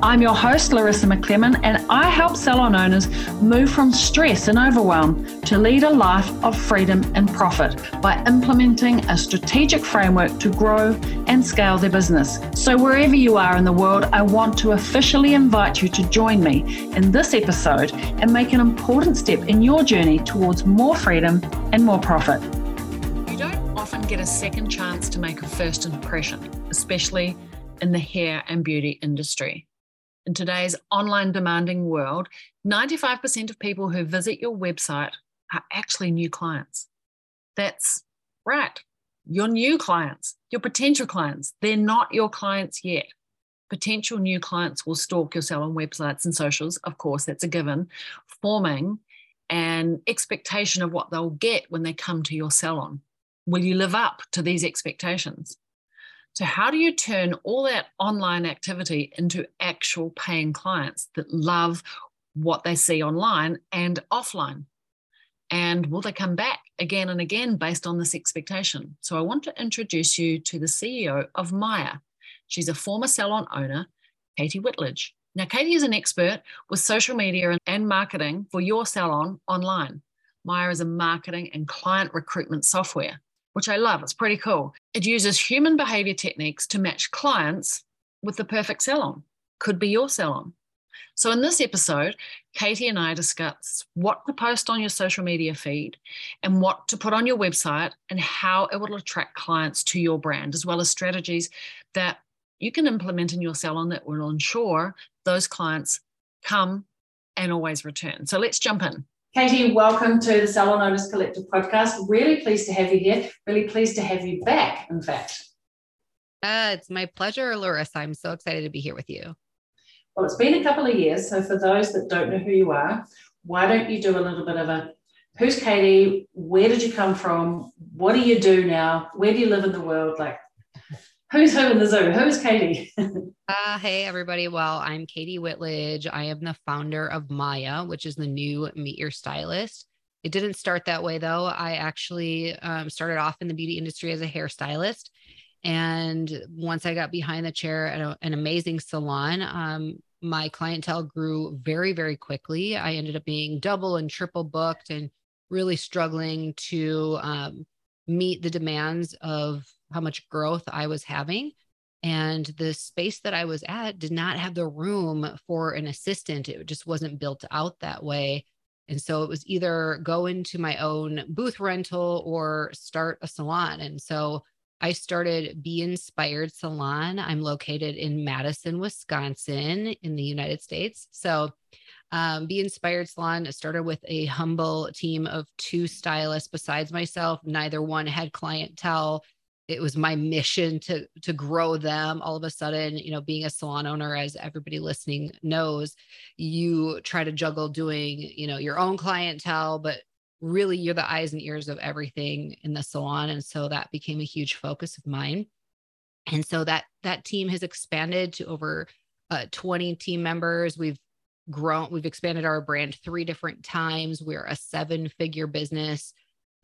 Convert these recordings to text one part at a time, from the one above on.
I'm your host, Larissa McClellan, and I help salon owners move from stress and overwhelm to lead a life of freedom and profit by implementing a strategic framework to grow and scale their business. So, wherever you are in the world, I want to officially invite you to join me in this episode and make an important step in your journey towards more freedom and more profit. You don't often get a second chance to make a first impression, especially in the hair and beauty industry. In today's online demanding world, 95% of people who visit your website are actually new clients. That's right, your new clients, your potential clients. They're not your clients yet. Potential new clients will stalk your salon websites and socials. Of course, that's a given, forming an expectation of what they'll get when they come to your salon. Will you live up to these expectations? So, how do you turn all that online activity into actual paying clients that love what they see online and offline? And will they come back again and again based on this expectation? So, I want to introduce you to the CEO of Maya. She's a former salon owner, Katie Whitledge. Now, Katie is an expert with social media and marketing for your salon online. Maya is a marketing and client recruitment software which I love. It's pretty cool. It uses human behavior techniques to match clients with the perfect salon. Could be your salon. So, in this episode, Katie and I discuss what to post on your social media feed and what to put on your website and how it will attract clients to your brand, as well as strategies that you can implement in your salon that will ensure those clients come and always return. So, let's jump in. Katie, welcome to the Salon Owners Collective podcast. Really pleased to have you here. Really pleased to have you back, in fact. Uh, it's my pleasure, Larissa. I'm so excited to be here with you. Well, it's been a couple of years. So, for those that don't know who you are, why don't you do a little bit of a who's Katie? Where did you come from? What do you do now? Where do you live in the world? Like, who's who in the zoo? Who's Katie? Uh, hey, everybody. Well, I'm Katie Whitledge. I am the founder of Maya, which is the new Meet Your Stylist. It didn't start that way, though. I actually um, started off in the beauty industry as a hairstylist. And once I got behind the chair at a, an amazing salon, um, my clientele grew very, very quickly. I ended up being double and triple booked and really struggling to um, meet the demands of how much growth I was having. And the space that I was at did not have the room for an assistant. It just wasn't built out that way. And so it was either go into my own booth rental or start a salon. And so I started Be Inspired Salon. I'm located in Madison, Wisconsin, in the United States. So, um, Be Inspired Salon started with a humble team of two stylists besides myself. Neither one had clientele it was my mission to to grow them. All of a sudden you know being a salon owner as everybody listening knows you try to juggle doing you know your own clientele but really you're the eyes and ears of everything in the salon. And so that became a huge focus of mine. And so that that team has expanded to over uh, 20 team members. We've grown we've expanded our brand three different times. We're a seven figure business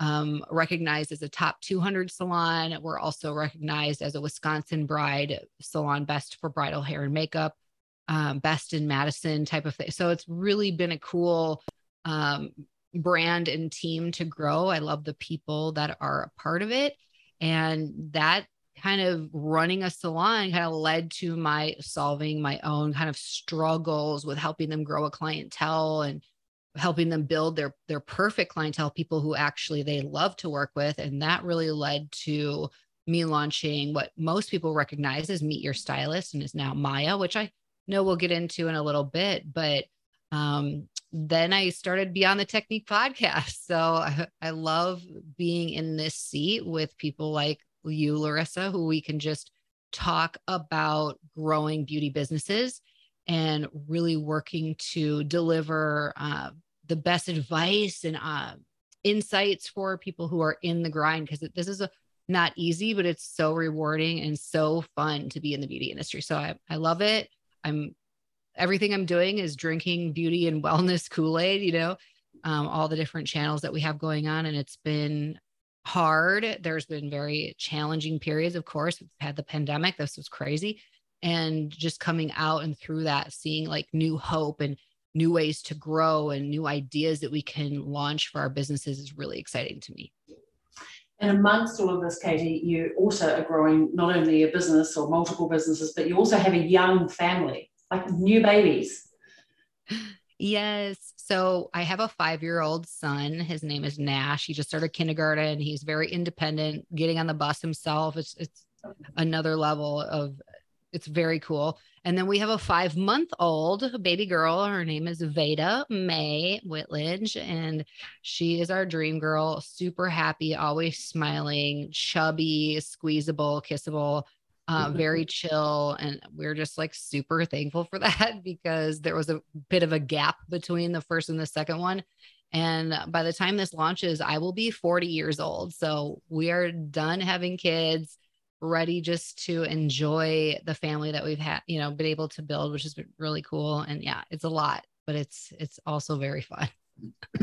um, recognized as a top 200 salon. We're also recognized as a Wisconsin Bride Salon Best for Bridal Hair and Makeup, um, Best in Madison type of thing. So it's really been a cool um, brand and team to grow. I love the people that are a part of it. And that kind of running a salon kind of led to my solving my own kind of struggles with helping them grow a clientele and helping them build their their perfect clientele people who actually they love to work with. And that really led to me launching what most people recognize as meet your stylist and is now maya which i know we'll get into in a little bit but um, then i started beyond the technique podcast. So I, I love being in this seat with people like you larissa who we can just talk about growing beauty businesses and really working to deliver uh, the best advice and uh, insights for people who are in the grind because this is a not easy, but it's so rewarding and so fun to be in the beauty industry. So I, I love it. I'm everything I'm doing is drinking beauty and wellness Kool Aid, you know, um, all the different channels that we have going on. And it's been hard. There's been very challenging periods, of course. We've had the pandemic, this was crazy. And just coming out and through that, seeing like new hope and new ways to grow and new ideas that we can launch for our businesses is really exciting to me. And amongst all of this, Katie, you also are growing not only a business or multiple businesses, but you also have a young family, like new babies. Yes. So I have a five year old son. His name is Nash. He just started kindergarten. He's very independent, getting on the bus himself. It's, it's another level of, it's very cool. And then we have a five month old baby girl. Her name is Veda May Whitledge, and she is our dream girl. Super happy, always smiling, chubby, squeezable, kissable, uh, very chill. And we're just like super thankful for that because there was a bit of a gap between the first and the second one. And by the time this launches, I will be 40 years old. So we are done having kids ready just to enjoy the family that we've had, you know, been able to build, which has been really cool. And yeah, it's a lot, but it's it's also very fun.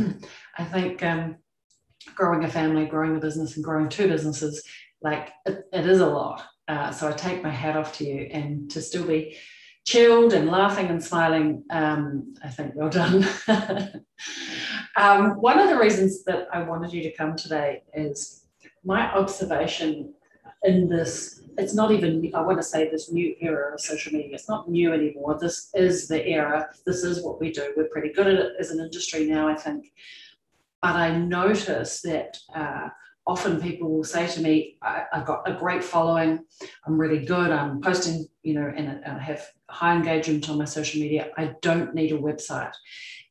I think um, growing a family, growing a business, and growing two businesses, like it, it is a lot. Uh, so I take my hat off to you, and to still be chilled and laughing and smiling, um, I think well done. um, one of the reasons that I wanted you to come today is my observation in this, it's not even, I want to say this new era of social media. It's not new anymore. This is the era. This is what we do. We're pretty good at it as an industry now, I think. But I notice that uh, often people will say to me, I, have got a great following. I'm really good. I'm posting, you know, and I have high engagement on my social media. I don't need a website.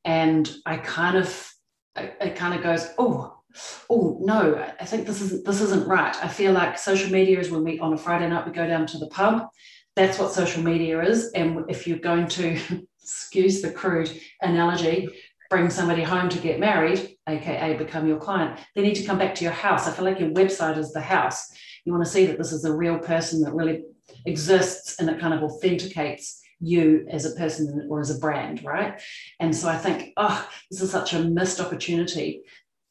And I kind of, it kind of goes, oh, oh no, I think this isn't this isn't right. I feel like social media is when we on a Friday night we go down to the pub. That's what social media is. And if you're going to excuse the crude analogy, bring somebody home to get married, aka become your client, they need to come back to your house. I feel like your website is the house. You want to see that this is a real person that really exists and it kind of authenticates you as a person or as a brand, right? And so I think, oh, this is such a missed opportunity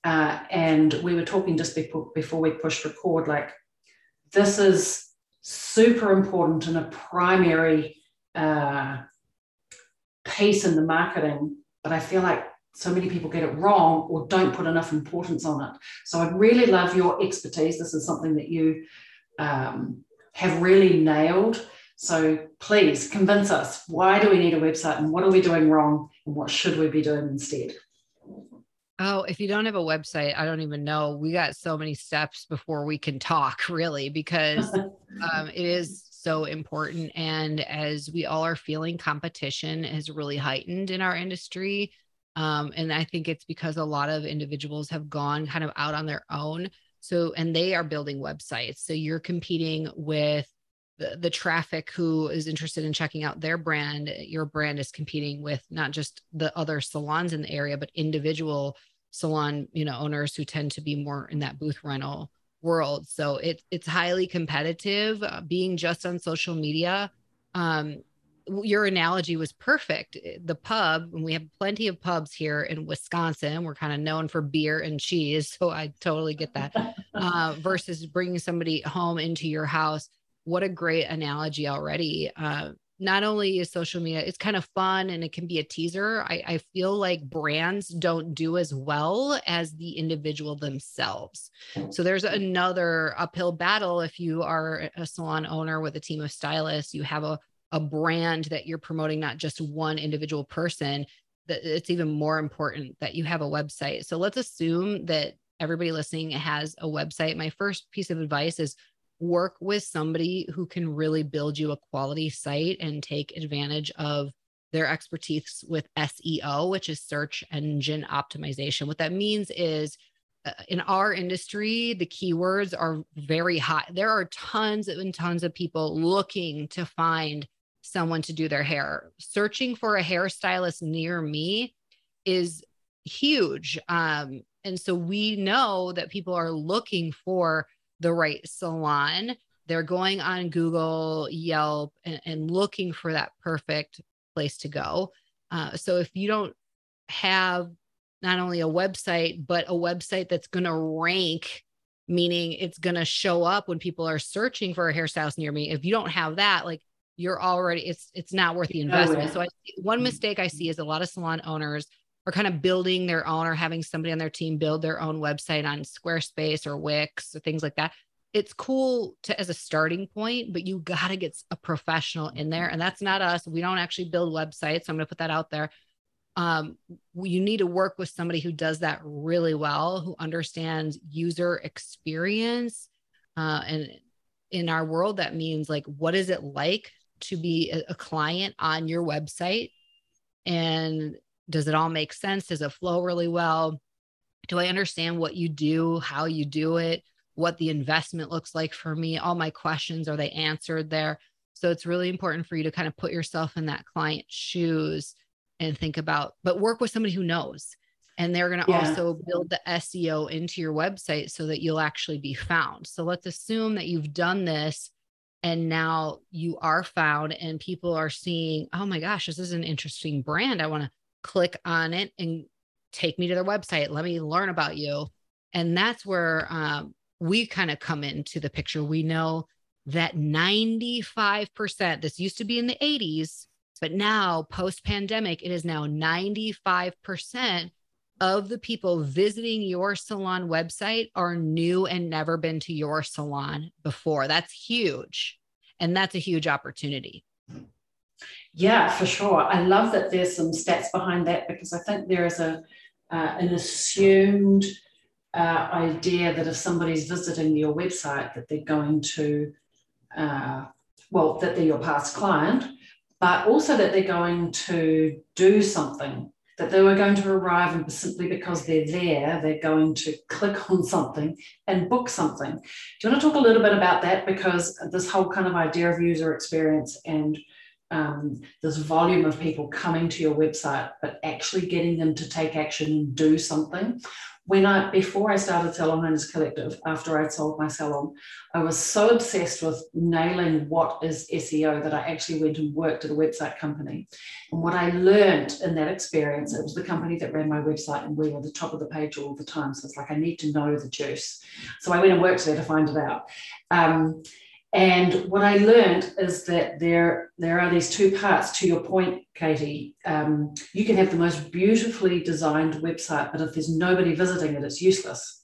uh, and we were talking just before, we pushed record, like this is super important and a primary uh, piece in the marketing, but I feel like so many people get it wrong or don't put enough importance on it. So I'd really love your expertise. This is something that you um, have really nailed. So please convince us why do we need a website and what are we doing wrong and what should we be doing instead? Oh, if you don't have a website, I don't even know. We got so many steps before we can talk, really, because um, it is so important. And as we all are feeling, competition has really heightened in our industry. Um, and I think it's because a lot of individuals have gone kind of out on their own. So, and they are building websites. So you're competing with the, the traffic who is interested in checking out their brand your brand is competing with not just the other salons in the area but individual salon you know owners who tend to be more in that booth rental world. So it, it's highly competitive. Uh, being just on social media um, your analogy was perfect. The pub and we have plenty of pubs here in wisconsin. We're kind of known for beer and cheese so i totally get that. Uh, versus bringing somebody home into your house. What a great analogy already. Uh, not only is social media it's kind of fun and it can be a teaser I, I, feel like brands don't do as well as the individual themselves. So there's mm. another uphill battle if you are a salon owner with a team of stylists you have a, a brand that you're promoting not just one individual person that it's even more important that you have a website. So let's assume that everybody listening has a website. My first piece of advice is work with somebody who can really build you a quality site and take advantage of their expertise with SEO, which is search engine optimization. What that means is uh, in our industry, the keywords are very high. There are tons and tons of people looking to find someone to do their hair. Searching for a hairstylist near me is huge. Um, and so we know that people are looking for the right salon. They're going on Google, Yelp, and, and looking for that perfect place to go. Uh, so if you don't have not only a website, but a website that's going to rank, meaning it's going to show up when people are searching for a hairstylist near me. If you don't have that, like you're already, it's it's not worth the investment. Oh, yeah. So I, one mm-hmm. mistake I see is a lot of salon owners are kind of building their own or having somebody on their team build their own website on Squarespace or Wix or things like that. It's cool to as a starting point, but you got to get a professional in there. And that's not us. We don't actually build websites. So I'm going to put that out there um, you need to work with somebody who does that really well, who understands user experience. Uh, and in our world, that means like, what is it like to be a client on your website? And does it all make sense? Does it flow really well? Do I understand what you do, how you do it, what the investment looks like for me? All my questions, are they answered there? So it's really important for you to kind of put yourself in that client's shoes and think about, but work with somebody who knows. And they're going to yeah. also build the SEO into your website so that you'll actually be found. So let's assume that you've done this and now you are found and people are seeing, oh my gosh, this is an interesting brand. I want to click on it and take me to their website. Let me learn about you. And that's where um, we kind of come into the picture. We know that 95%, this used to be in the 80s, but now, post pandemic, it is now 95% of the people visiting your salon website are new and never been to your salon before. That's huge. And that's a huge opportunity. Yeah, for sure. I love that there's some stats behind that because I think there is a uh, an assumed uh, idea that if somebody's visiting your website, that they're going to, uh, well, that they're your past client, but also that they're going to do something, that they were going to arrive and simply because they're there, they're going to click on something and book something. Do you want to talk a little bit about that? Because this whole kind of idea of user experience and um, this volume of people coming to your website, but actually getting them to take action and do something when I before I started Salon Owners Collective, after I'd sold my salon, I was so obsessed with nailing what is SEO that I actually went and worked at a website company. And what I learned in that experience, it was the company that ran my website and we were at the top of the page all the time. So it's like I need to know the juice. So I went and worked there to find it out. Um, and what I learned is that there, there are these two parts to your point, Katie. Um, you can have the most beautifully designed website, but if there's nobody visiting it, it's useless.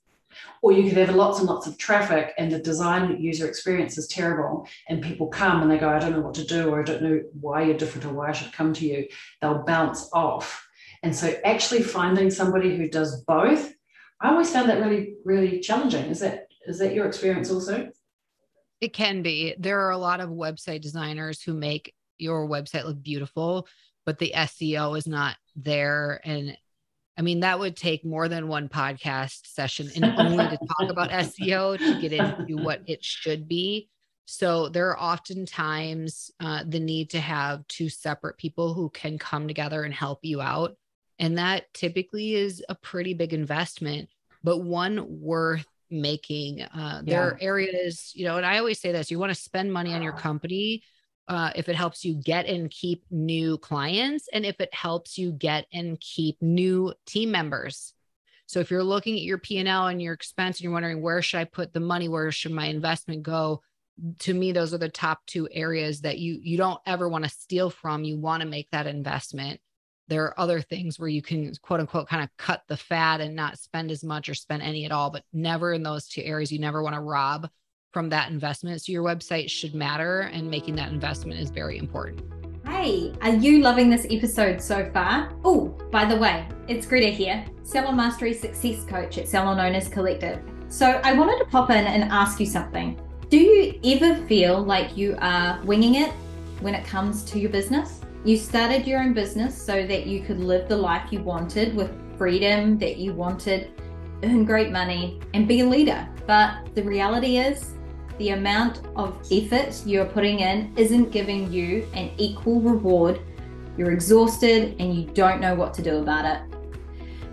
Or you could have lots and lots of traffic and the design user experience is terrible, and people come and they go, I don't know what to do, or I don't know why you're different, or why I should come to you. They'll bounce off. And so, actually finding somebody who does both, I always found that really, really challenging. Is that is that your experience also? It can be. There are a lot of website designers who make your website look beautiful, but the SEO is not there. And I mean, that would take more than one podcast session and only to talk about SEO to get into what it should be. So there are oftentimes uh, the need to have two separate people who can come together and help you out. And that typically is a pretty big investment, but one worth making. Uh, there are areas, you know, and I always say this you want to spend money on your company uh, if it helps you get and keep new clients and if it helps you get and keep new team members. So if you're looking at your P&L and your expense and you're wondering where should I put the money, where should my investment go? To me, those are the top two areas that you you don't ever want to steal from. You want to make that investment there are other things where you can quote unquote kind of cut the fat and not spend as much or spend any at all, but never in those two areas. You never want to rob from that investment. So your website should matter and making that investment is very important. Hey, are you loving this episode so far? Oh, by the way, it's Greta here, Salon Mastery Success Coach at Salon Owners Collective. So I wanted to pop in and ask you something. Do you ever feel like you are winging it when it comes to your business? You started your own business so that you could live the life you wanted with freedom that you wanted, earn great money, and be a leader. But the reality is, the amount of effort you're putting in isn't giving you an equal reward. You're exhausted and you don't know what to do about it.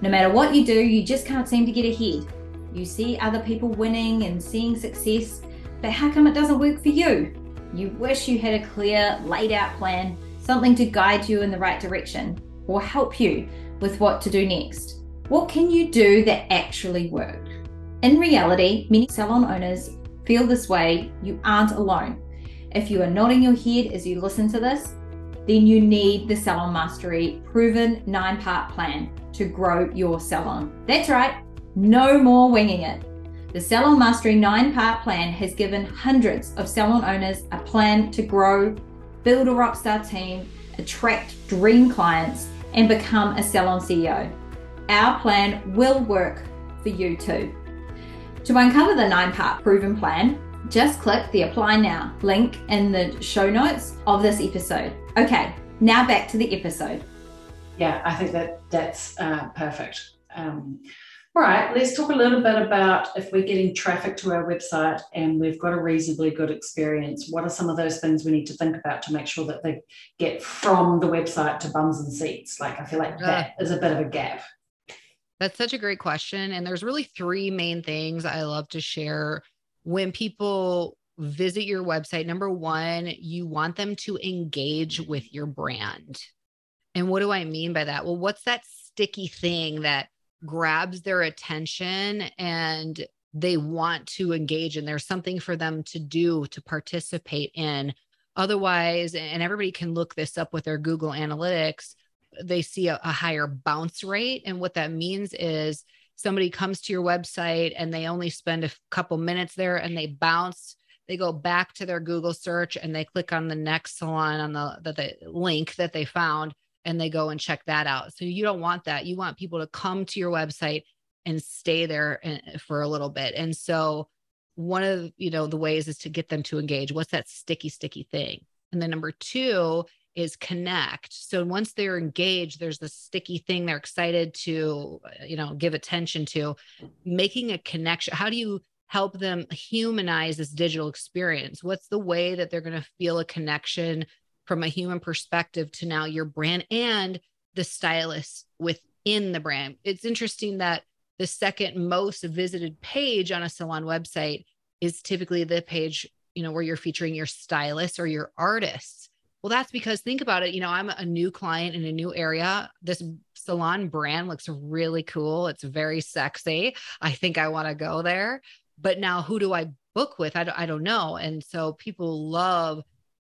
No matter what you do, you just can't seem to get ahead. You see other people winning and seeing success, but how come it doesn't work for you? You wish you had a clear, laid out plan something to guide you in the right direction or help you with what to do next. What can you do that actually worked? In reality, many salon owners feel this way. You aren't alone. If you are nodding your head as you listen to this, then you need the Salon Mastery proven nine part plan to grow your salon. That's right, no more winging it. The Salon Mastery nine part plan has given hundreds of salon owners a plan to grow, build a rockstar team, attract dream clients, and become a salon CEO. Our plan will work for you too. To uncover the nine part proven plan, just click the apply now link in the show notes of this episode. Okay, now back to the episode. Yeah, I think that that's uh, perfect. Um, all right, let's talk a little bit about if we're getting traffic to our website and we've got a reasonably good experience. What are some of those things we need to think about to make sure that they get from the website to bums and seats? Like, I feel like that is a bit of a gap. That's such a great question. And there's really three main things I love to share when people visit your website. Number one, you want them to engage with your brand. And what do I mean by that? Well, what's that sticky thing that grabs their attention and they want to engage and there's something for them to do to participate in. Otherwise and everybody can look this up with their google analytics they see a, a higher bounce rate. And what that means is somebody comes to your website and they only spend a couple minutes there and they bounce they go back to their google search and they click on the next salon on the, the, the link that they found and they go and check that out. So you don't want that. You want people to come to your website and stay there eh, for a little bit. And so one of you know the ways is to get them to engage. What's that sticky sticky thing? And then number 2 is connect. So once they're engaged, there's the sticky thing they're excited to, eh, you know, give attention to, making a connection. How do you help them humanize this digital experience? What's the way that they're going to feel a connection from a human perspective to now your brand and the stylist within the brand. It's interesting that the second most visited page on a salon website is typically the page, you know, where you're featuring your stylist or your artists. Well, that's because think about it. You know, I'm a new client in a new area. This salon brand looks really cool. It's very sexy. I think I want to go there. But now, who do I book with? I don't, I don't know. And so people love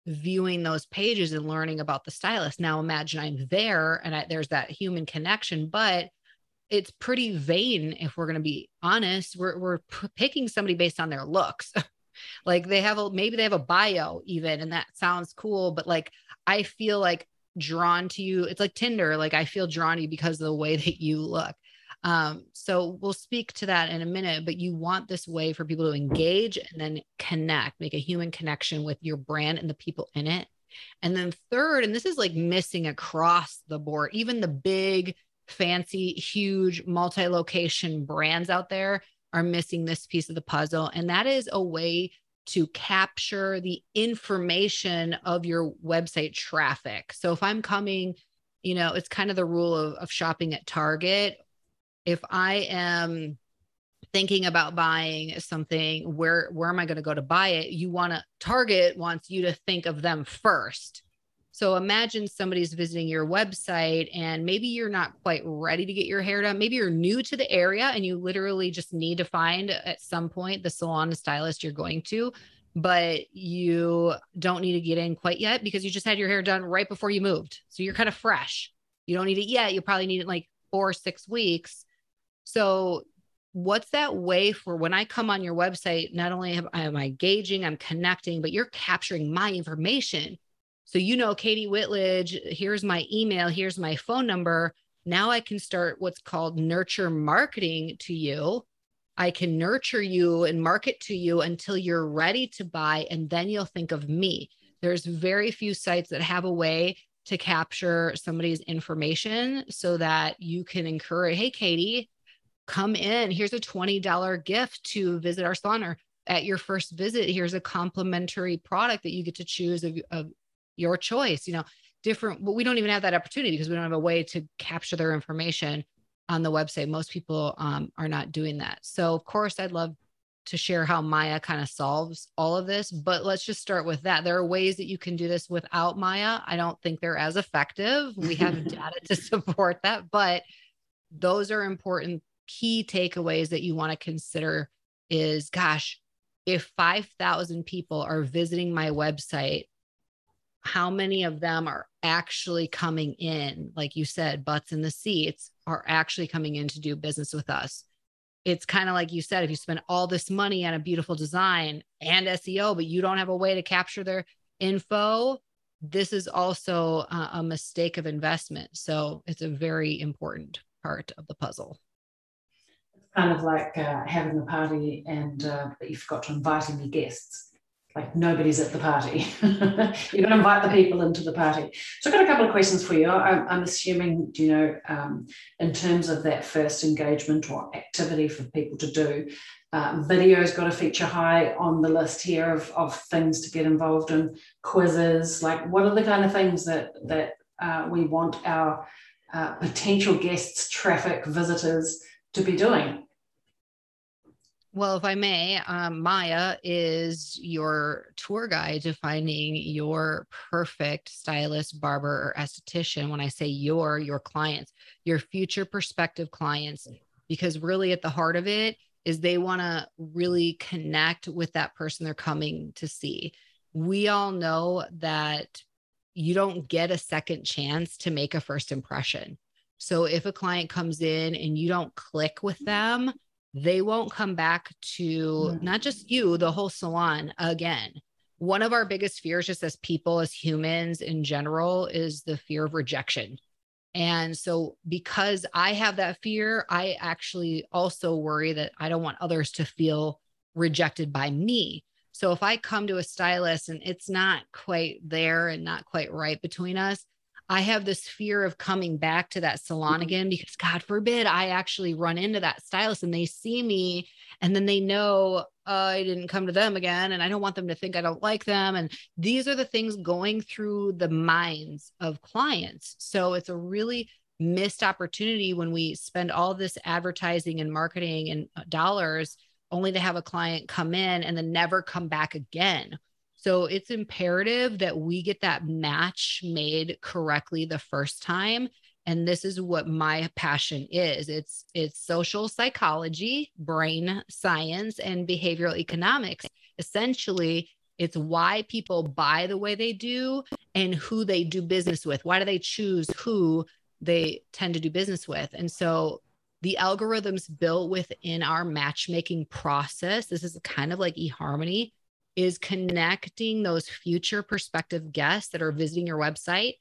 viewing those pages and learning about the stylist. Now imagine I'm there and I, there's that human connection, but it's pretty vain if we're going to be honest. We're we're p- picking somebody based on their looks. like they have a maybe they have a bio even and that sounds cool, but like I feel like drawn to you. It's like Tinder, like I feel drawn to you because of the way that you look. Um, so we'll speak to that in a minute, but you want this way for people to engage and then connect, make a human connection with your brand and the people in it. And then third, and this is like missing across the board, even the big, fancy, huge multi location brands out there are missing this piece of the puzzle. And that is a way to capture the information of your website traffic. So if I'm coming, you know, it's kind of the rule of, of shopping at Target if I am thinking about buying something, where where am I going to go to buy it? You want to Target wants you to think of them first. So imagine somebody's visiting your website and maybe you're not quite ready to get your hair done. Maybe you're new to the area and you literally just need to find at some point the salon stylist you're going to, but you don't need to get in quite yet because you just had your hair done right before you moved. So you're kind of fresh. You don't need it yet. You probably need it like four or six weeks so, what's that way for when I come on your website? Not only am I engaging, I'm connecting, but you're capturing my information. So, you know, Katie Whitledge, here's my email, here's my phone number. Now I can start what's called nurture marketing to you. I can nurture you and market to you until you're ready to buy, and then you'll think of me. There's very few sites that have a way to capture somebody's information so that you can encourage, hey, Katie, come in. Here's a $20 gift to visit our salon or at your first visit, here's a complimentary product that you get to choose of, of your choice, you know, different, but we don't even have that opportunity because we don't have a way to capture their information on the website. Most people um, are not doing that. So of course I'd love to share how Maya kind of solves all of this, but let's just start with that. There are ways that you can do this without Maya. I don't think they're as effective. We have data to support that, but those are important key takeaways that you want to consider is gosh, if 5,000 people are visiting my website, how many of them are actually coming in? Like you said, butts in the seats are actually coming in to do business with us. It's kind of like you said if you spend all this money on a beautiful design and SEO but you don't have a way to capture their info this is also a, mistake of investment. So it's a very important part of the puzzle kind of like uh, having a party and uh, you forgot to invite any guests like nobody's at the party. You're going to invite the people into the party. So I've got a couple of questions for you. I'm, I'm assuming, you know, um, in terms of that first engagement or activity for people to do, uh, video's got a feature high on the list here of, of things to get involved in, quizzes, like what are the kind of things that, that uh, we want our uh, potential guests, traffic, visitors to be doing? Well, if I may, um, Maya is your tour guide to finding your perfect stylist, barber, or esthetician. When I say your, your clients, your future prospective clients, because really at the heart of it is they want to really connect with that person they're coming to see. We all know that you don't get a second chance to make a first impression. So if a client comes in and you don't click with them, they won't come back to mm-hmm. not just you, the whole salon again. One of our biggest fears, just as people, as humans in general, is the fear of rejection. And so, because I have that fear, I actually also worry that I don't want others to feel rejected by me. So, if I come to a stylist and it's not quite there and not quite right between us, I have this fear of coming back to that salon mm-hmm. again because God forbid I actually run into that stylist and they see me and then they know uh, I didn't come to them again and I don't want them to think I don't like them. And these are the things going through the minds of clients. So it's a really missed opportunity when we spend all this advertising and marketing and uh, dollars only to have a client come in and then never come back again so it's imperative that we get that match made correctly the first time. And this is what my passion is. It's it's social psychology, brain science, and behavioral economics. Essentially, it's why people buy the way they do and who they do business with. Why do they choose who they tend to do business with? And so the algorithms built within our matchmaking process, this is kind of like eHarmony, is connecting those future prospective guests that are visiting your website.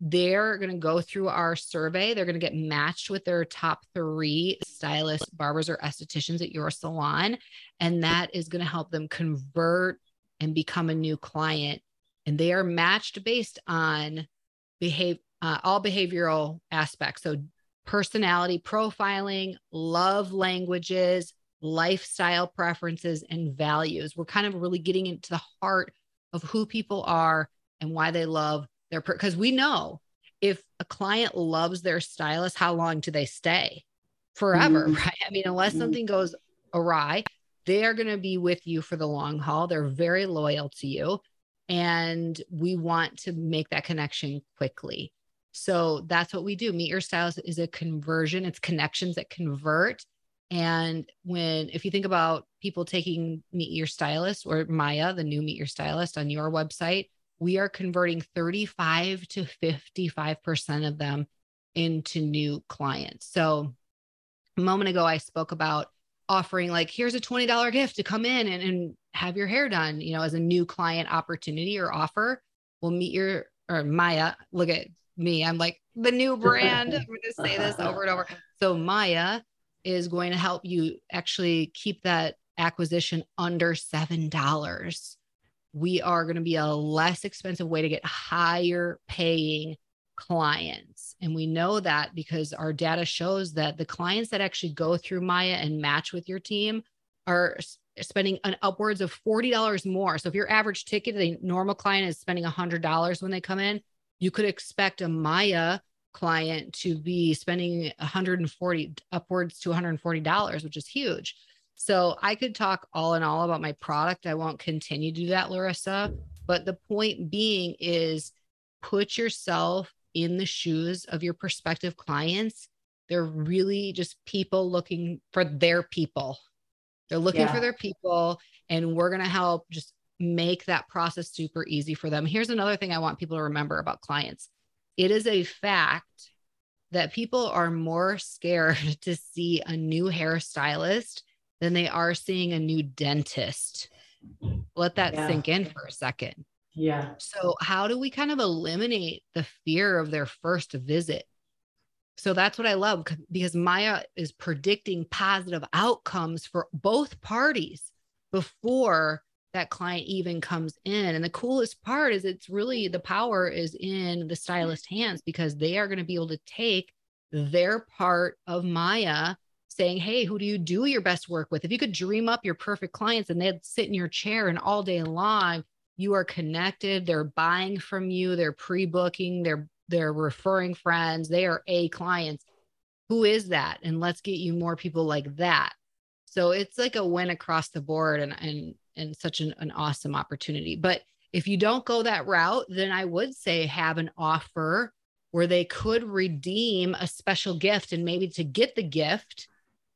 They're going to go through our survey. They're going to get matched with their top three stylists, barbers, or estheticians at your salon. And that is going to help them convert and become a new client. And they are matched based on behave uh, all behavioral aspects. So personality profiling, love languages, lifestyle preferences and values. We're kind of really getting into the heart of who people are and why they love their because we know if a client loves their stylist, how long do they stay? Forever, mm-hmm. right? I mean, unless mm-hmm. something goes awry, they are going to be with you for the long haul. They're very loyal to you. And we want to make that connection quickly. So that's what we do. Meet Your Stylist is a conversion, it's connections that convert and when, if you think about people taking Meet Your Stylist or Maya, the new Meet Your Stylist on your website, we are converting 35 to 55% of them into new clients. So a moment ago, I spoke about offering like, here's a $20 gift to come in and, and have your hair done, you know, as a new client opportunity or offer. We'll meet your, or Maya, look at me. I'm like the new brand. I'm going to say this over and over. So Maya is going to help you actually keep that acquisition under $7. We are going to be a less expensive way to get higher paying clients. And we know that because our data shows that the clients that actually go through Maya and match with your team are spending an upwards of $40 more. So if your average ticket, a normal client is spending $100 when they come in, you could expect a Maya client to be spending 140 upwards to 140 dollars which is huge So I could talk all in all about my product. I won't continue to do that, Larissa. But the point being is put yourself in the shoes of your prospective clients. They're really just people looking for their people. They're looking yeah. for their people, and we're going to help just make that process super easy for them. Here's another thing I want people to remember about clients it is a fact that people are more scared to see a new hairstylist than they are seeing a new dentist. Let that yeah. sink in for a second. Yeah. So, how do we kind of eliminate the fear of their first visit? So, that's what I love because Maya is predicting positive outcomes for both parties before that client even comes in. And the coolest part is it's really the power is in the mm-hmm. stylist hands because they are going to be able to take their part of Maya saying, Hey, who do you do your best work with? If you could dream up your perfect clients and they'd sit in your chair and all day long, you are connected, they're buying from you, they're pre-booking, they're they're referring friends, they are A clients. Who is that? And let's get you more people like that. So it's like a win across the board and and and such an, an awesome opportunity. But if you don't go that route, then I would say have an offer where they could redeem a special gift and maybe to get the gift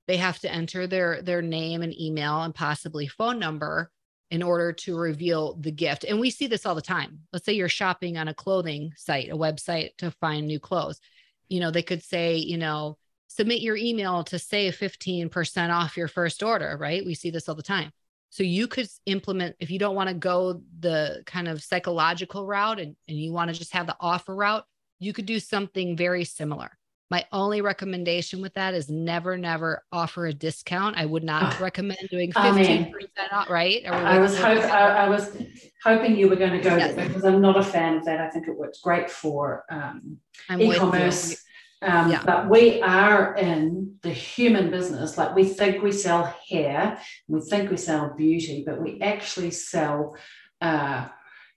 they have to enter their their name and email and possibly phone number in order to reveal the gift. And we see this all the time. Let's say you're shopping on a clothing site a website to find new clothes. You know they could say you know submit your email to save 15% off your first order right? We see this all the time so you could implement if you don't want to go the kind of psychological route and, and you want to just have the offer route you could do something very similar. My only recommendation with that is never, never offer a discount. I would not oh, recommend doing 15% off, right? I was, hope, I, I, was hoping you were going to go yes. because I'm not a fan of that. I think it works great for um, e-commerce. Um, yeah. But we are in the human business. Like we think we sell hair, we think we sell beauty, but we actually sell uh,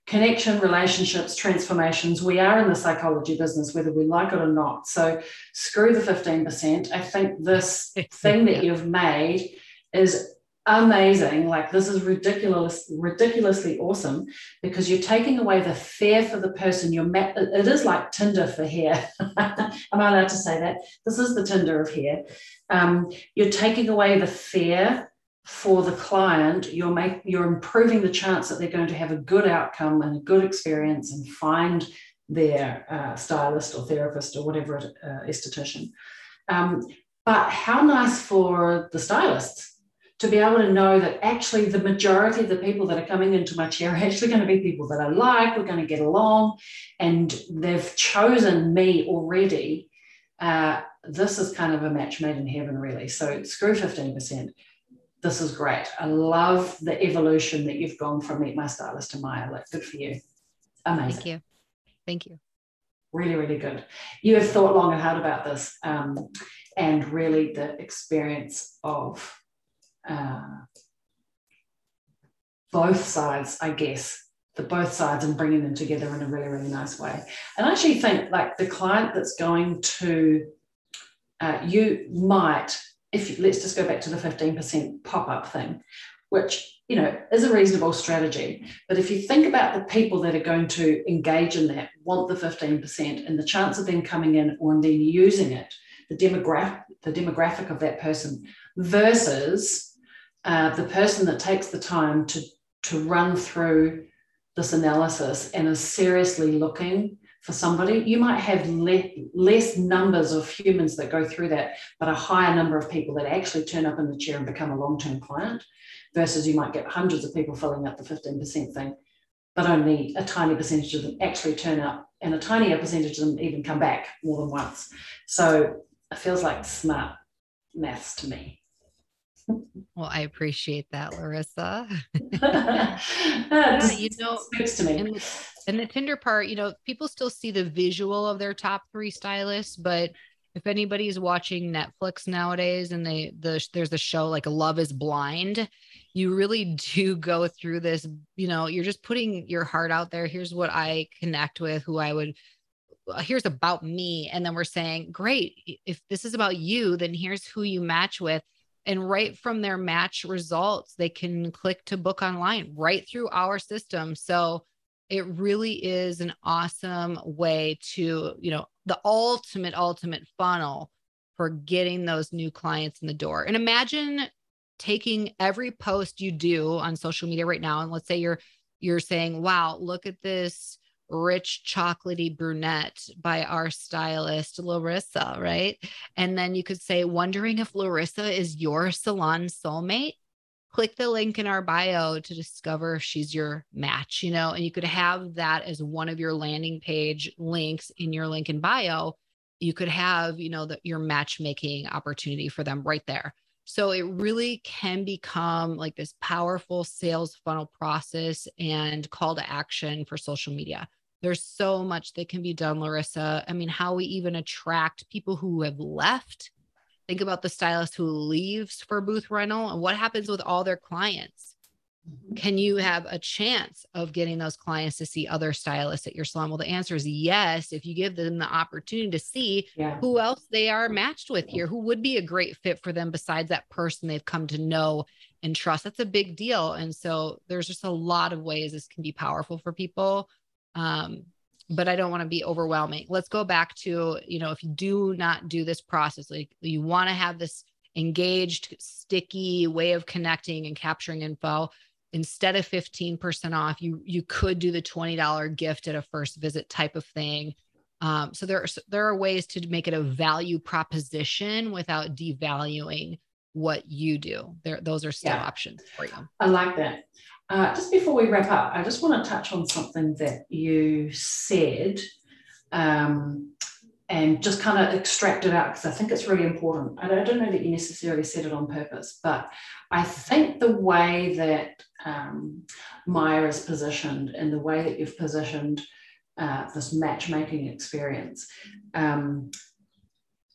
connection, relationships, transformations. We are in the psychology business, whether we like it or not. So screw the 15%. I think this thing that you've made is amazing. Like this is ridiculous, ridiculously awesome because you're taking away the fear for the person. You're it is like Tinder for hair. Am I allowed to say that? This is the Tinder of hair. Um, you're taking away the fear for the client, you're make, you're improving the chance that they're going to have a good outcome and a good experience and find their uh, stylist or therapist or whatever uh, esthetician. Um, but how nice for the stylists to be able to know that actually the majority of the people that are coming into my chair are actually going to be people that I like, we're going to get along, and they've chosen me already. Uh, this is kind of a match made in heaven, really. So screw 15% this is great. I love the evolution that you've gone from Meet My Stylist to Maya. Like, good for you. Amazing. Thank you. Thank you. Really, really good. You have thought long and hard about this, um, and really the experience of uh, both sides, I guess, the both sides and bringing them together in a really, really nice way. And I actually think like the client that's going to, uh, you might if let's just go back to the 15% pop-up thing, which you know is a reasonable strategy. But if you think about the people that are going to engage in that, want the 15%, and the chance of them coming in or then using it, the demographic, the demographic of that person versus uh, the person that takes the time to to run through this analysis and is seriously looking for somebody. You might have le- less numbers of humans that go through that, but a higher number of people that actually turn up in the chair and become a long term client, versus you might get hundreds of people filling up the 15% thing, but only a tiny percentage of them actually turn up, and a tinier percentage of them even come back more than once. So it feels like smart maths to me. Well, I appreciate that, Larissa. yeah, you know, to me. And, and the Tinder part, you know, people still see the visual of their top three stylists, but if anybody's watching Netflix nowadays and they the there's a show like Love is Blind, you really do go through this, you know, you're just putting your heart out there. Here's what I connect with, who I would uh, here's about me and then we're saying, "Great, if this is about you, then here's who you match with." And right from their match results, they can click to book online right through our system. So it really is an awesome way to, you know, the ultimate, ultimate funnel for getting those new clients in the door. And imagine taking every post you do on social media right now and let's say you're you're saying wow look at this rich chocolatey brunette by our stylist larissa right? And then you could say wondering if larissa is your salon soulmate? Click the link in our bio to discover if she's your match you know? And you could have that as one of your landing page links in your link in bio. You could have you know the, your matchmaking opportunity for them right there. So it really can become like this powerful sales funnel process and call to action for social media. There's so much that can be done, Larissa. I mean, how we even attract people who have left. Think about the stylist who leaves for booth rental and what happens with all their clients mm-hmm. can you have a chance of getting those clients to see other stylists at your salon? Well, the answer is yes. If you give them the opportunity to see yeah. who else they are matched with here, who would be a great fit for them besides that person they've come to know and trust. That's a big deal. And so there's just a lot of ways this can be powerful for people. Um, but I don't want to be overwhelming. Let's go back to, you know, if you do not do this process, like you want to have this engaged, sticky way of connecting and capturing info. Instead of 15% off you you could do the $20 gift at a first visit type of thing. Um, so there are there are ways to make it a value proposition without devaluing what you do. There those are still yeah. options for you. I like that uh, just before we wrap up i just want to touch on something that you said um, and just kind of extract it out because I think it's really important. I don't, know that you necessarily said it on purpose, but I think the way that um, Mya is positioned and the way that you've positioned uh, this matchmaking experience, um,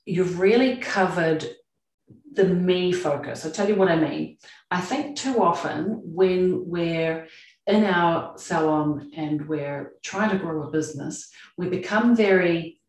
you've really covered the me focus. I'll tell you what I mean. I think too often when we're in our salon and we're trying to grow a business, we become very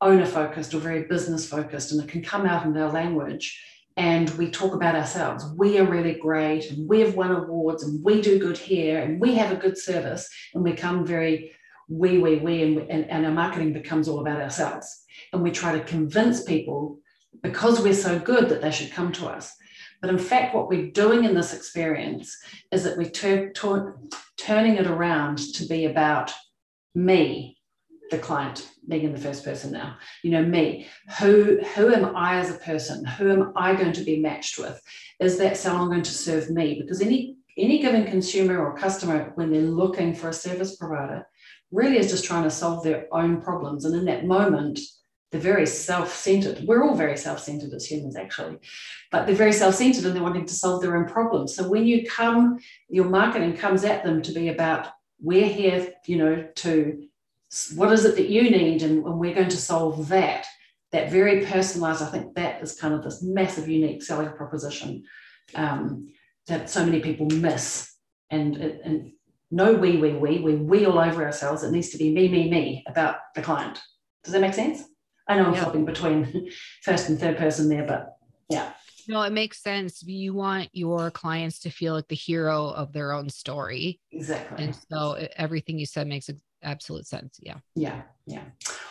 owner focused or very business focused, and it can come out in our language. And we talk about ourselves. We are really great, and we have won awards, and we do good here, and we have a good service, and we come very we, we, we, and, and, and our marketing becomes all about ourselves. And we try to convince people because we're so good that they should come to us. But in fact, what we're doing in this experience is that we're tur- tur- turning it around to be about me, the client, being in the first person now. You know me. Who who am i as a person? Who am i going to be matched with? Is that salon going to serve me? Because any any given consumer or customer when they're looking for a service provider really is just trying to solve their own problems. And in that moment they're very self-centered. We're all very self-centered as humans actually but they're very self-centered and they're wanting to solve their own problems. So when you come your marketing comes at them to be about we're here you know to what is it that you need and, and we're going to solve that. That very personalized i think that is kind of this massive unique selling proposition um, that so many people miss. And and no we we we we we all over ourselves. It needs to be me me me about the client. Does that make sense i know i'm yeah. flipping between first and third person there but yeah no, it makes sense. You want your clients to feel like the hero of their own story. Exactly. And so everything you said makes absolute sense. Yeah. Yeah. Yeah.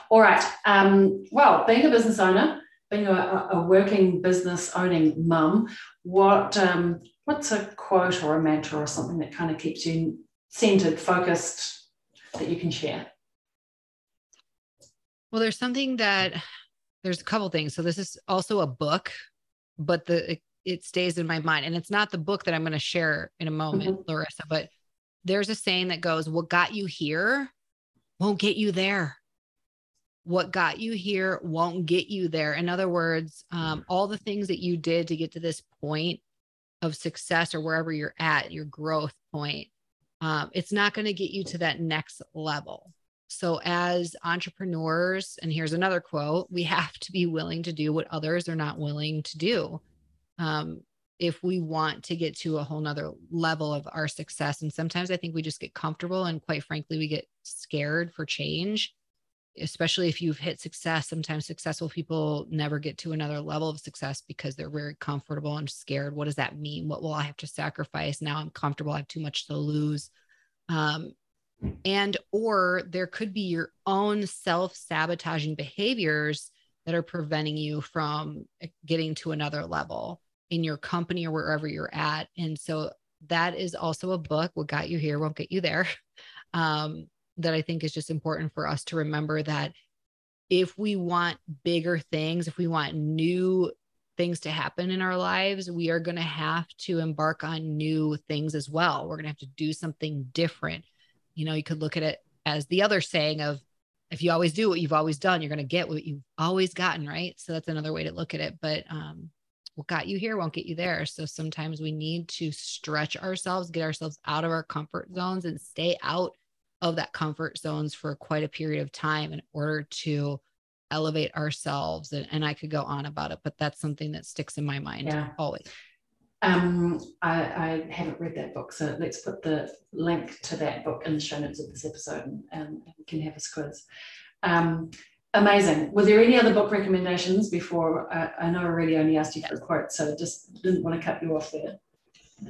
All right. Um, well, being a business owner, being a, a working business owning mum, what um, what's a quote or a mantra or something that kind of keeps you centered, focused that you can share? Well, there's something that there's a couple things. So this is also a book, but the it, it stays in my mind, and it's not the book that I'm going to share in a moment, mm-hmm. Larissa. But there's a saying that goes, "What got you here won't get you there. What got you here won't get you there. In other words, um, all the things that you did to get to this point of success or wherever you're at, your growth point, um, it's not going to get you to that next level. So, as entrepreneurs, and here's another quote we have to be willing to do what others are not willing to do. Um, if we want to get to a whole nother level of our success. And sometimes I think we just get comfortable and quite frankly, we get scared for change. especially if you've hit success, sometimes successful people never get to another level of success because they're very comfortable and scared. What does that mean? What will I have to sacrifice? Now I'm comfortable. I have too much to lose. Um, and or there could be your own self-sabotaging behaviors that are preventing you from getting to another level in your company or wherever you're at. And so that is also a book what got you here won't get you there um, that i think is just important for us to remember that if we want bigger things if we want new things to happen in our lives we are going to have to embark on new things as well. We're going to have to do something different you know, you could look at it as the other saying of if you always do what you've always done, you're going to get what you've always gotten, right? So that's another way to look at it. But um, what got you here won't get you there. So sometimes we need to stretch ourselves, get ourselves out of our comfort zones and stay out of that comfort zones for quite a period of time in order to elevate ourselves. And, and I could go on about it, but that's something that sticks in my mind yeah. always. Um, I, I, haven't read that book, so let's put the link to that book in the show notes of this episode and, and we can have a quiz. Um, amazing. Were there any other book recommendations before? I, I know I already only asked you for a quote, so just didn't want to cut you off there.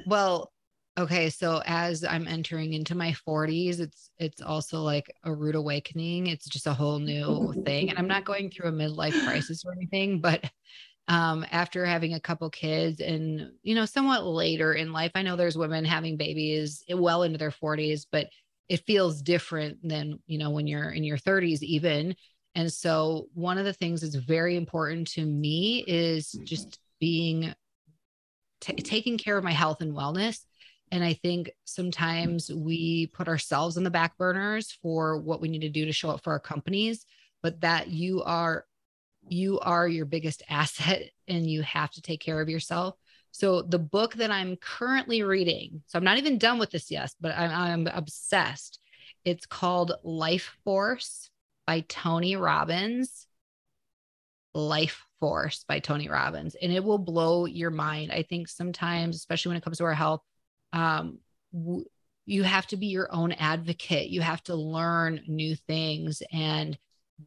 Well, okay, so as I'm entering into my 40s, it's it's also like a rude awakening. It's just a whole new thing, and I'm not going through a midlife crisis or anything, but um, after having a couple kids and you know somewhat later in life. I know there's women having babies well into their 40s but it feels different than you know when you're in your 30s even. And so one of the things that's very important to me is just being t- taking care of my health and wellness. And i think sometimes we put ourselves on the back burners for what we need to do to show up for our companies but that you are you are your biggest asset and you have to take care of yourself. So the book that I'm currently reading, so I'm not even done with this yet, but I'm, I'm obsessed. It's called Life Force by Tony Robbins. Life Force by Tony Robbins, and it will blow your mind. I think sometimes, especially when it comes to our health, um, w- you have to be your own advocate. You have to learn new things and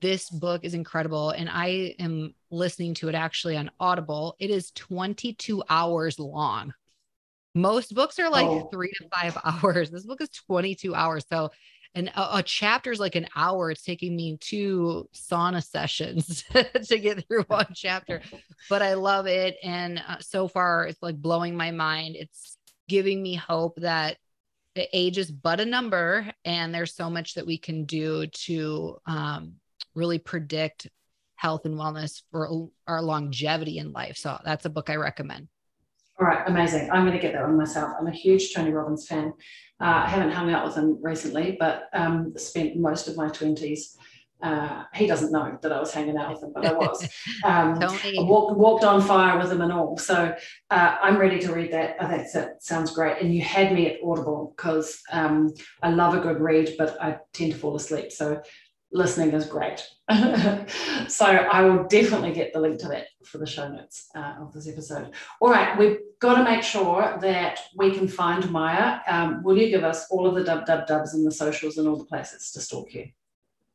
this book is incredible and i am listening to it actually on audible. It is 22 hours long. Most books are like oh. three to five hours. This book is 22 hours. So and a, a chapter is like an hour. It's taking me two sauna sessions to get through one chapter but i love it. And uh, so far it's like blowing my mind. It's giving me hope that age is but a number and there's so much that we can do to um, really predict health and wellness for our longevity in life. So that's a book I recommend. All right, amazing. I'm going to get that one myself. I'm a huge Tony Robbins fan. Uh, I haven't hung out with him recently, but um, spent most of my 20s. Uh, he doesn't know that I was hanging out with him, but I was. Um, I walked, walked on fire with him and all. So uh, I'm ready to read that. I think that sounds great. And you had me at Audible because um, I love a good read, but I tend to fall asleep. So listening is great. so I will definitely get the link to that for the show notes uh, of this episode. All right, we've got to make sure that we can find Mya. Um, will you give us all of the dub dub dubs and the socials and all the places to stalk you?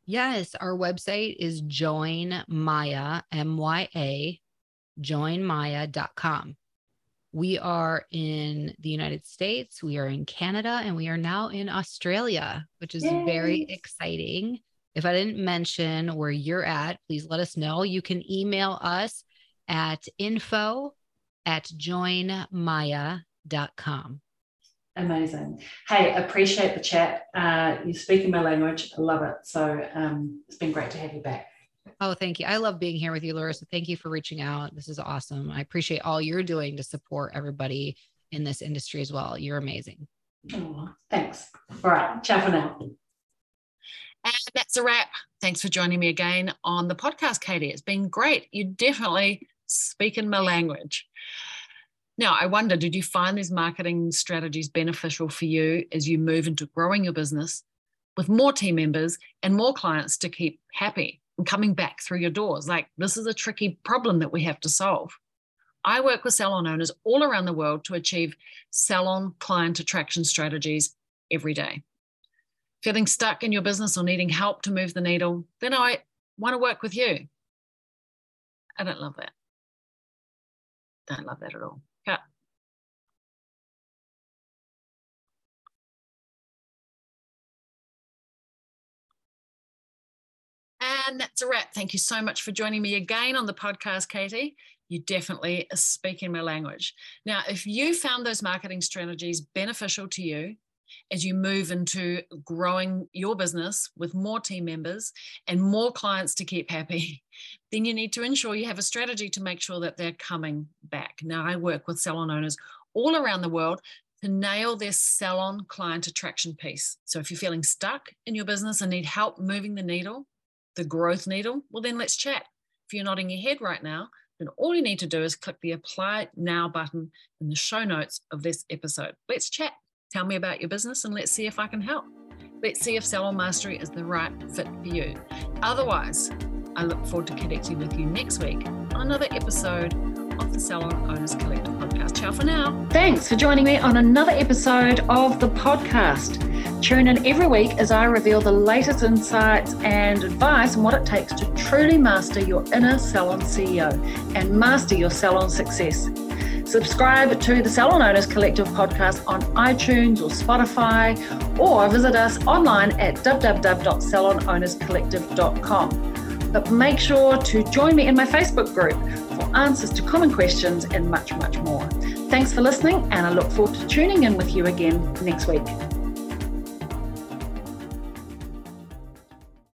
Yes, our website is join Mya, M Y A, joinmya.com. We are in the United States, we are in Canada, and we are now in Australia, which is Yay. very exciting. If I didn't mention where you're at, please let us know. You can email us at info at joinmya.com. Amazing. Hey, appreciate the chat. Uh, you're speaking my language. I love it. So um, it's been great to have you back. Oh, thank you. I love being here with you, Laura. So thank you for reaching out. This is awesome. I appreciate all you're doing to support everybody in this industry as well. You're amazing. Oh, thanks. All right. Ciao for now. And that's a wrap. Thanks for joining me again on the podcast, Katie. It's been great. You definitely speak in my language. Now, I wonder, did you find these marketing strategies beneficial for you as you move into growing your business with more team members and more clients to keep happy and coming back through your doors? Like, this is a tricky problem that we have to solve. I work with salon owners all around the world to achieve salon client attraction strategies every day. Feeling stuck in your business or needing help to move the needle, then I want to work with you. I don't love that. Don't love that at all. Yeah. And that's a wrap. Thank you so much for joining me again on the podcast, Katie. You definitely are speaking my language. Now, if you found those marketing strategies beneficial to you, as you move into growing your business with more team members and more clients to keep happy, then you need to ensure you have a strategy to make sure that they're coming back. Now, I work with salon owners all around the world to nail their salon client attraction piece. So if you're feeling stuck in your business and need help moving the needle, the growth needle, well, then let's chat. If you're nodding your head right now, then all you need to do is click the apply now button in the show notes of this episode. Let's chat. Tell me about your business and let's see if I can help. Let's see if Salon Mastery is the right fit for you. Otherwise, I look forward to connecting with you next week on another episode of the Salon Owners Collective podcast. Ciao for now. Thanks for joining me on another episode of the podcast. Tune in every week as I reveal the latest insights and advice on what it takes to truly master your inner salon CEO and master your salon success. Subscribe to the Salon Owners Collective podcast on iTunes or Spotify, or visit us online at www.salonownerscollective.com. But make sure to join me in my Facebook group for answers to common questions and much, much more. Thanks for listening, and I look forward to tuning in with you again next week.